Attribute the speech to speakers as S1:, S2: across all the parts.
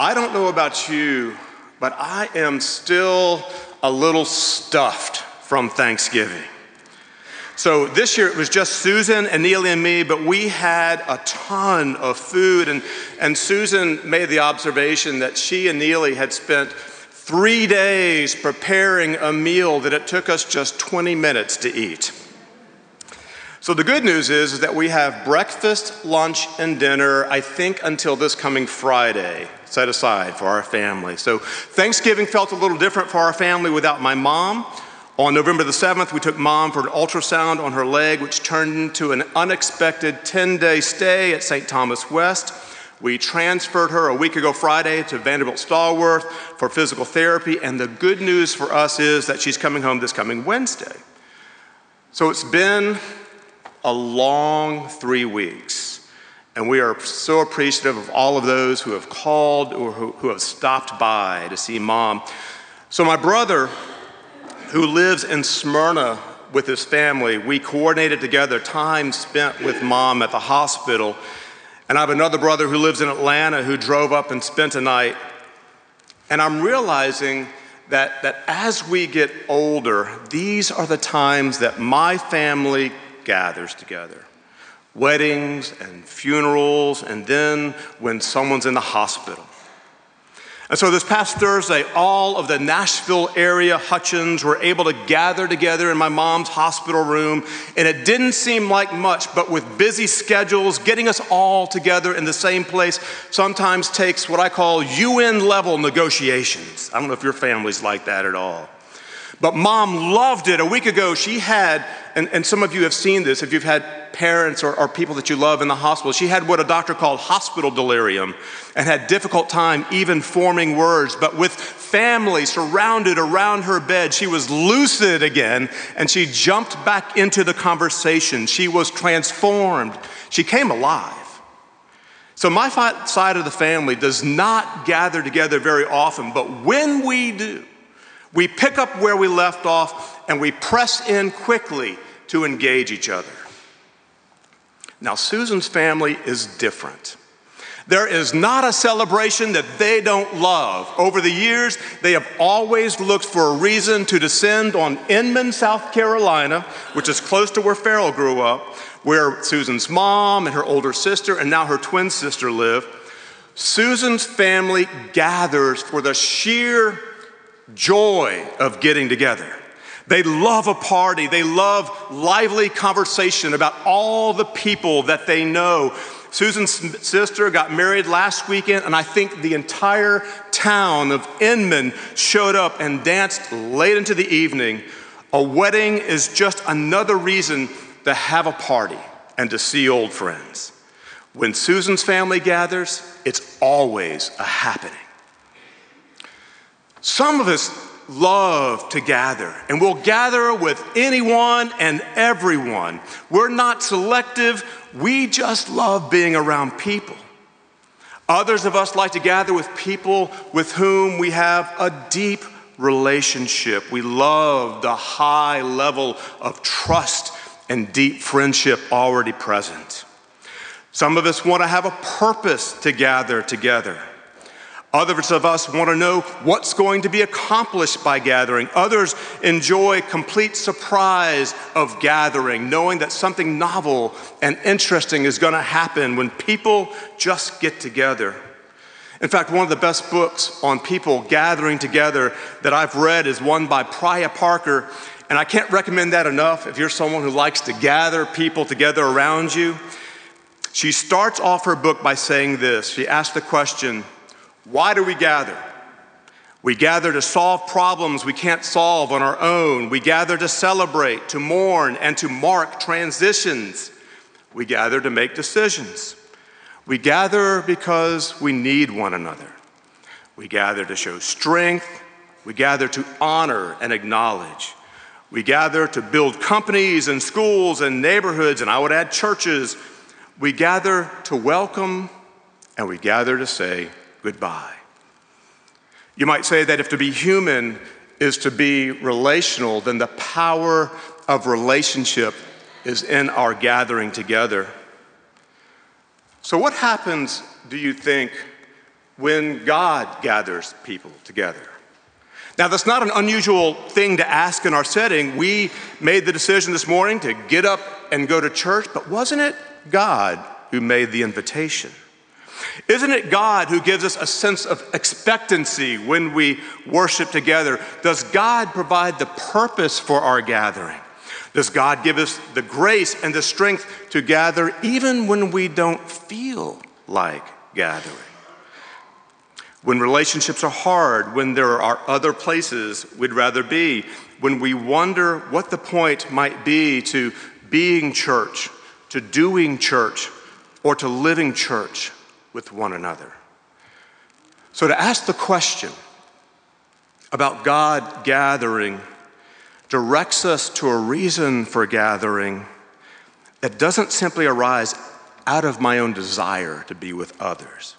S1: I don't know about you, but I am still a little stuffed from Thanksgiving. So this year it was just Susan and Neely and me, but we had a ton of food. And, and Susan made the observation that she and Neely had spent three days preparing a meal that it took us just 20 minutes to eat. So the good news is, is that we have breakfast, lunch, and dinner, I think until this coming Friday, set aside for our family. So Thanksgiving felt a little different for our family without my mom. On November the 7th, we took mom for an ultrasound on her leg, which turned into an unexpected 10 day stay at St. Thomas West. We transferred her a week ago Friday to Vanderbilt Stallworth for physical therapy, and the good news for us is that she's coming home this coming Wednesday. So it's been a long three weeks, and we are so appreciative of all of those who have called or who, who have stopped by to see mom. So, my brother, who lives in Smyrna with his family. We coordinated together time spent with mom at the hospital. And I have another brother who lives in Atlanta who drove up and spent a night. And I'm realizing that, that as we get older, these are the times that my family gathers together weddings and funerals, and then when someone's in the hospital. And so this past Thursday, all of the Nashville area Hutchens were able to gather together in my mom's hospital room. And it didn't seem like much, but with busy schedules, getting us all together in the same place sometimes takes what I call UN level negotiations. I don't know if your family's like that at all. But mom loved it. A week ago, she had, and, and some of you have seen this if you've had parents or, or people that you love in the hospital, she had what a doctor called hospital delirium and had difficult time even forming words. But with family surrounded around her bed, she was lucid again and she jumped back into the conversation. She was transformed. She came alive. So, my side of the family does not gather together very often, but when we do, we pick up where we left off and we press in quickly to engage each other. Now, Susan's family is different. There is not a celebration that they don't love. Over the years, they have always looked for a reason to descend on Inman, South Carolina, which is close to where Farrell grew up, where Susan's mom and her older sister and now her twin sister live. Susan's family gathers for the sheer joy of getting together. They love a party. They love lively conversation about all the people that they know. Susan's sister got married last weekend, and I think the entire town of Inman showed up and danced late into the evening. A wedding is just another reason to have a party and to see old friends. When Susan's family gathers, it's always a happening. Some of us love to gather, and we'll gather with anyone and everyone. We're not selective, we just love being around people. Others of us like to gather with people with whom we have a deep relationship. We love the high level of trust and deep friendship already present. Some of us want to have a purpose to gather together. Others of us want to know what's going to be accomplished by gathering. Others enjoy complete surprise of gathering, knowing that something novel and interesting is going to happen when people just get together. In fact, one of the best books on people gathering together that I've read is one by Priya Parker, and I can't recommend that enough if you're someone who likes to gather people together around you. She starts off her book by saying this. She asks the question, why do we gather? We gather to solve problems we can't solve on our own. We gather to celebrate, to mourn, and to mark transitions. We gather to make decisions. We gather because we need one another. We gather to show strength. We gather to honor and acknowledge. We gather to build companies and schools and neighborhoods, and I would add churches. We gather to welcome and we gather to say, goodbye. You might say that if to be human is to be relational, then the power of relationship is in our gathering together. So, what happens, do you think, when God gathers people together. Now, that's not an unusual thing to ask in our setting. We made the decision this morning to get up and go to church, but wasn't it God who made the invitation? Isn't it God who gives us a sense of expectancy when we worship together? Does God provide the purpose for our gathering? Does God give us the grace and the strength to gather even when we don't feel like gathering? When relationships are hard, when there are other places we'd rather be, when we wonder what the point might be to being church, to doing church, or to living church with one another. So, to ask the question about God gathering directs us to a reason for gathering that doesn't simply arise out of my own desire to be with others.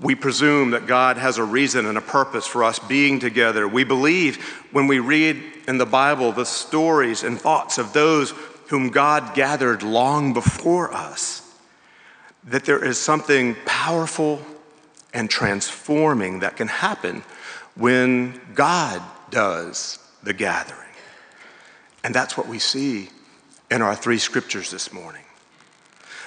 S1: We presume that God has a reason and a purpose for us being together. We believe when we read in the Bible the stories and thoughts of those whom God gathered long before us, that there is something powerful and transforming that can happen when God does the gathering. And that's what we see in our three scriptures this morning.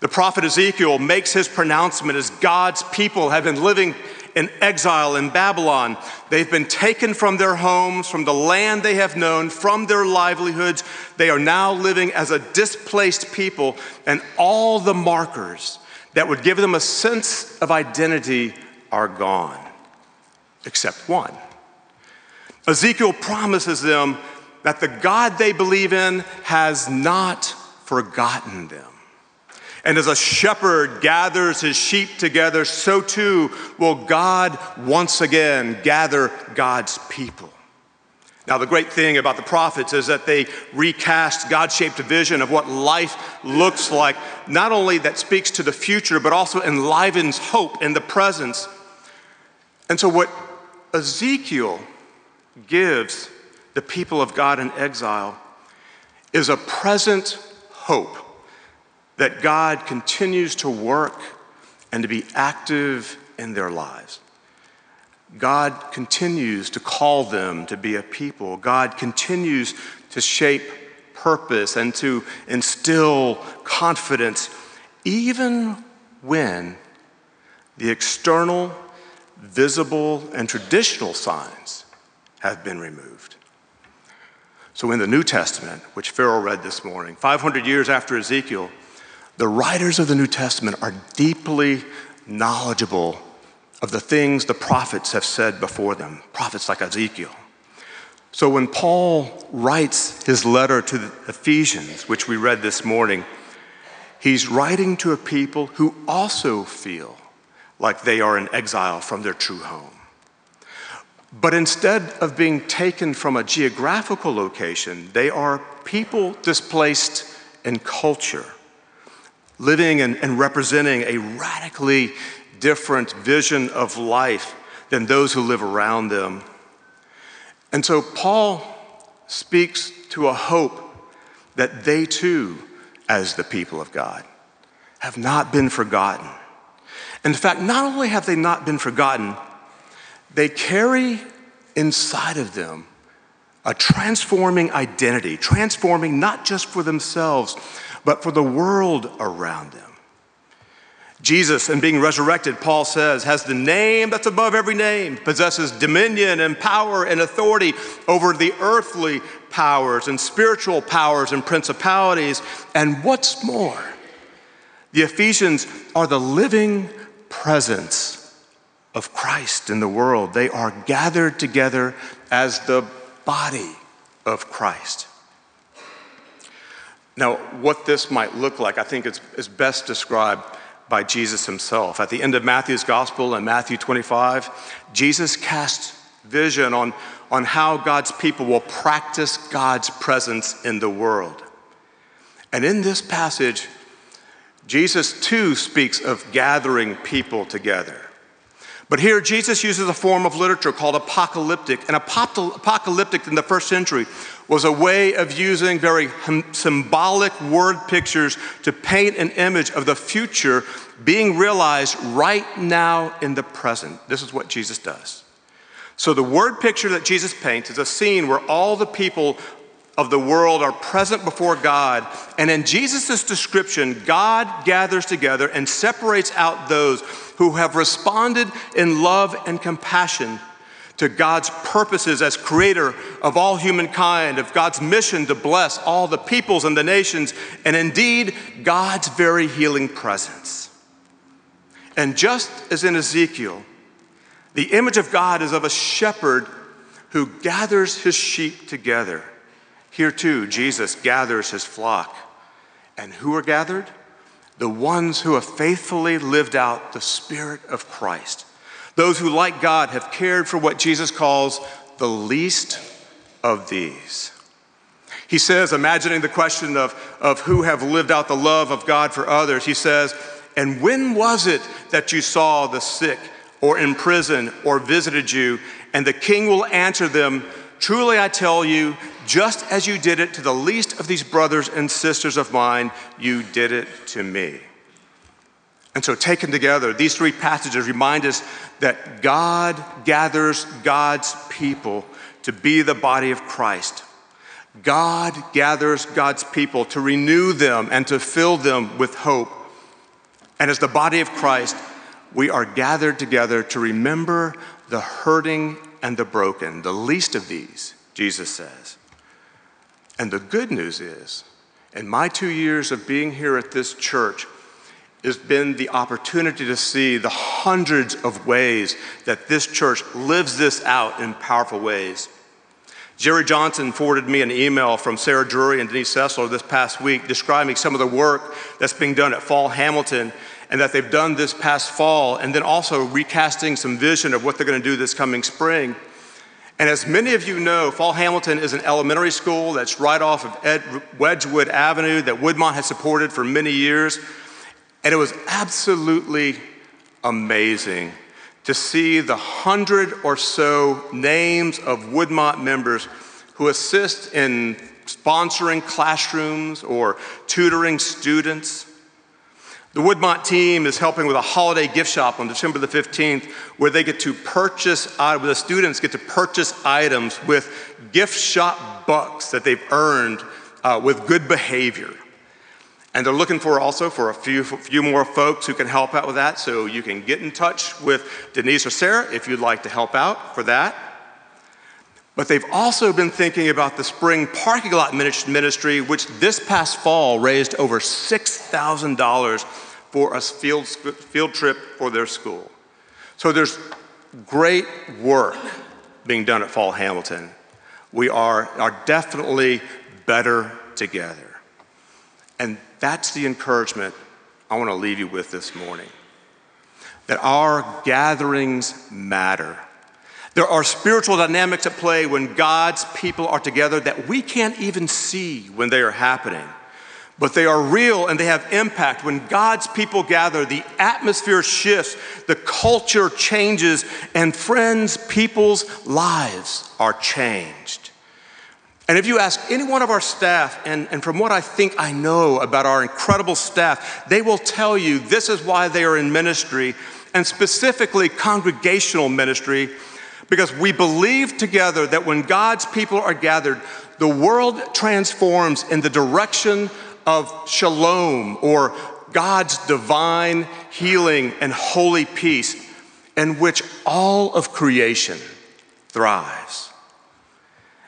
S1: The prophet Ezekiel makes his pronouncement as God's people have been living in exile in Babylon. They've been taken from their homes, from the land they have known, from their livelihoods. They are now living as a displaced people, and all the markers that would give them a sense of identity are gone, except one. Ezekiel promises them that the God they believe in has not forgotten them. And as a shepherd gathers his sheep together, so too will God once again gather God's people. Now, the great thing about the prophets is that they recast God shaped vision of what life looks like, not only that speaks to the future, but also enlivens hope in the presence. And so, what Ezekiel gives the people of God in exile is a present hope that God continues to work and to be active in their lives. God continues to call them to be a people. God continues to shape purpose and to instill confidence, even when the external, visible, and traditional signs have been removed. So, in the New Testament, which Farrell read this morning, 500 years after Ezekiel, the writers of the New Testament are deeply knowledgeable of the things the prophets have said before them, prophets like Ezekiel. So when Paul writes his letter to the Ephesians, which we read this morning, he's writing to a people who also feel like they are in exile from their true home. But instead of being taken from a geographical location, they are people displaced in culture living and, and representing a radically different vision of life than those who live around them. And so Paul speaks to a hope that they too, as the people of God, have not been forgotten. In fact, not only have they not been forgotten, they carry inside of them a transforming identity, transforming not just for themselves, but for the world around them. Jesus, and being resurrected, Paul says, has the name that's above every name, possesses dominion and power and authority over the earthly powers and spiritual powers and principalities. And what's more, the Ephesians are the living presence of Christ in the world. They are gathered together as the body of Christ. Now, what this might look like, I think it's best described by Jesus himself. At the end of Matthew's gospel in Matthew 25, Jesus casts vision on, on how God's people will practice God's presence in the world. And in this passage, Jesus too speaks of gathering people together. But here, Jesus uses a form of literature called apocalyptic. And apocalyptic in the first century was a way of using very symbolic word pictures to paint an image of the future being realized right now in the present. This is what Jesus does. So, the word picture that Jesus paints is a scene where all the people of the world are present before God. And in Jesus' description, God gathers together and separates out those who have responded in love and compassion to God's purposes as creator of all humankind, of God's mission to bless all the peoples and the nations, and indeed, God's very healing presence. And just as in Ezekiel, the image of God is of a shepherd who gathers his sheep together here too, Jesus gathers his flock. And who are gathered? The ones who have faithfully lived out the Spirit of Christ. Those who, like God, have cared for what Jesus calls the least of these. He says, imagining the question of, of who have lived out the love of God for others, he says, And when was it that you saw the sick or in prison or visited you? And the king will answer them, Truly I tell you, just as you did it to the least of these brothers and sisters of mine, you did it to me. And so, taken together, these three passages remind us that God gathers God's people to be the body of Christ. God gathers God's people to renew them and to fill them with hope. And as the body of Christ, we are gathered together to remember the hurting and the broken, the least of these, Jesus says. And the good news is, in my two years of being here at this church, has been the opportunity to see the hundreds of ways that this church lives this out in powerful ways. Jerry Johnson forwarded me an email from Sarah Drury and Denise Sessler this past week describing some of the work that's being done at Fall Hamilton and that they've done this past fall, and then also recasting some vision of what they're going to do this coming spring. And as many of you know, Fall Hamilton is an elementary school that's right off of Ed Wedgewood Avenue that Woodmont has supported for many years. And it was absolutely amazing to see the hundred or so names of Woodmont members who assist in sponsoring classrooms or tutoring students the Woodmont team is helping with a holiday gift shop on December the 15th where they get to purchase, uh, the students get to purchase items with gift shop bucks that they've earned uh, with good behavior. And they're looking for also for a few, few more folks who can help out with that. So you can get in touch with Denise or Sarah if you'd like to help out for that. But they've also been thinking about the spring parking lot ministry, which this past fall raised over $6,000 for a field, field trip for their school. So there's great work being done at Fall Hamilton. We are, are definitely better together. And that's the encouragement I want to leave you with this morning that our gatherings matter. There are spiritual dynamics at play when God's people are together that we can't even see when they are happening but they are real and they have impact. When God's people gather, the atmosphere shifts, the culture changes, and friends, people's lives are changed. And if you ask any one of our staff, and, and from what I think I know about our incredible staff, they will tell you this is why they are in ministry, and specifically congregational ministry, because we believe together that when God's people are gathered, the world transforms in the direction of shalom or God's divine healing and holy peace in which all of creation thrives.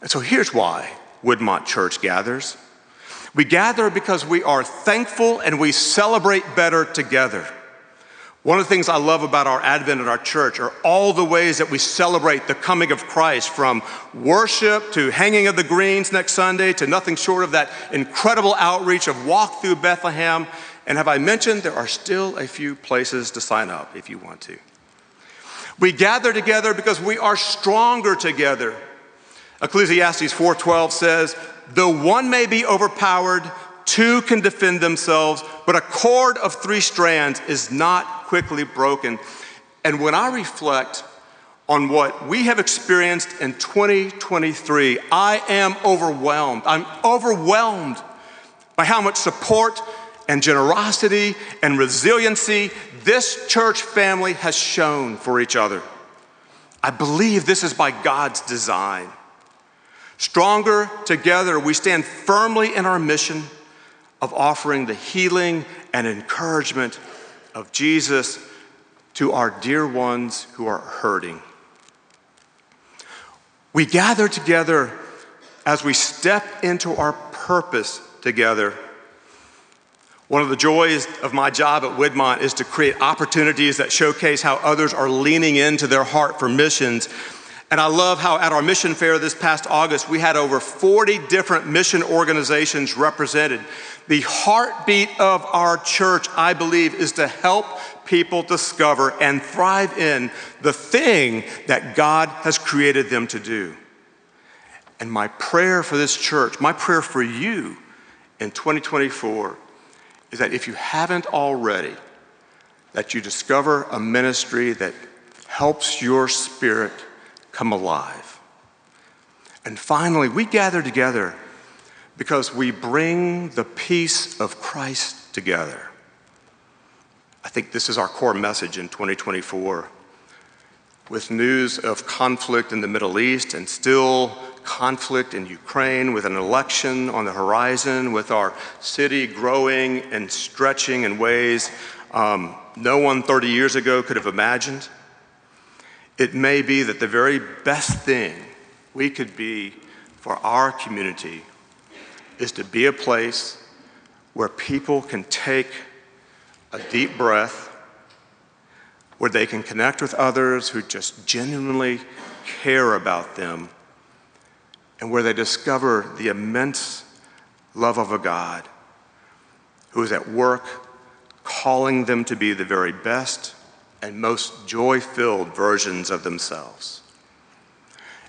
S1: And so here's why Woodmont Church gathers. We gather because we are thankful and we celebrate better together. One of the things I love about our Advent in our church are all the ways that we celebrate the coming of Christ from worship to hanging of the greens next Sunday to nothing short of that incredible outreach of walk through Bethlehem. And have I mentioned there are still a few places to sign up if you want to? We gather together because we are stronger together. Ecclesiastes 4:12 says, "Though one may be overpowered, two can defend themselves, but a cord of three strands is not quickly broken. And when I reflect on what we have experienced in 2023, I am overwhelmed. I'm overwhelmed by how much support and generosity and resiliency this church family has shown for each other. I believe this is by God's design. Stronger together, we stand firmly in our mission of offering the healing and encouragement of Jesus to our dear ones who are hurting. We gather together as we step into our purpose together. One of the joys of my job at Woodmont is to create opportunities that showcase how others are leaning into their heart for missions. And I love how at our mission fair this past August, we had over 40 different mission organizations represented. The heartbeat of our church, I believe, is to help people discover and thrive in the thing that God has created them to do. And my prayer for this church, my prayer for you in 2024 is that if you haven't already, that you discover a ministry that helps your spirit come alive. And finally, we gather together because we bring the peace of Christ together. I think this is our core message in 2024. With news of conflict in the Middle East and still conflict in Ukraine, with an election on the horizon, with our city growing and stretching in ways um, no one 30 years ago could have imagined, it may be that the very best thing we could be for our community is to be a place where people can take a deep breath, where they can connect with others who just genuinely care about them, and where they discover the immense love of a God who is at work calling them to be the very best and most joy filled versions of themselves.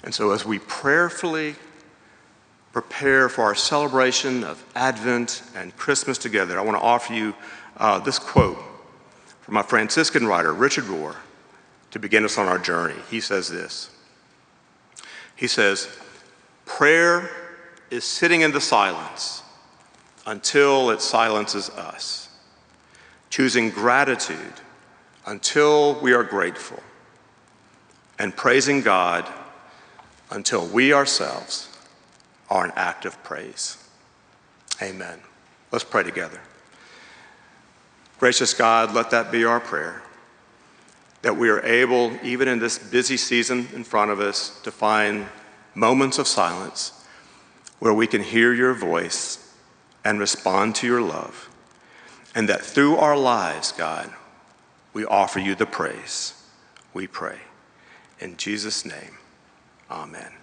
S1: And so, as we prayerfully prepare for our celebration of Advent and Christmas together, I want to offer you uh, this quote from a Franciscan writer, Richard Rohr, to begin us on our journey. He says this He says, Prayer is sitting in the silence until it silences us, choosing gratitude until we are grateful, and praising God until we ourselves are an act of praise. Amen. Let's pray together. Gracious God, let that be our prayer. That we are able, even in this busy season in front of us, to find moments of silence where we can hear your voice and respond to your love. And that through our lives, God, we offer you the praise. We pray. In Jesus' name, amen.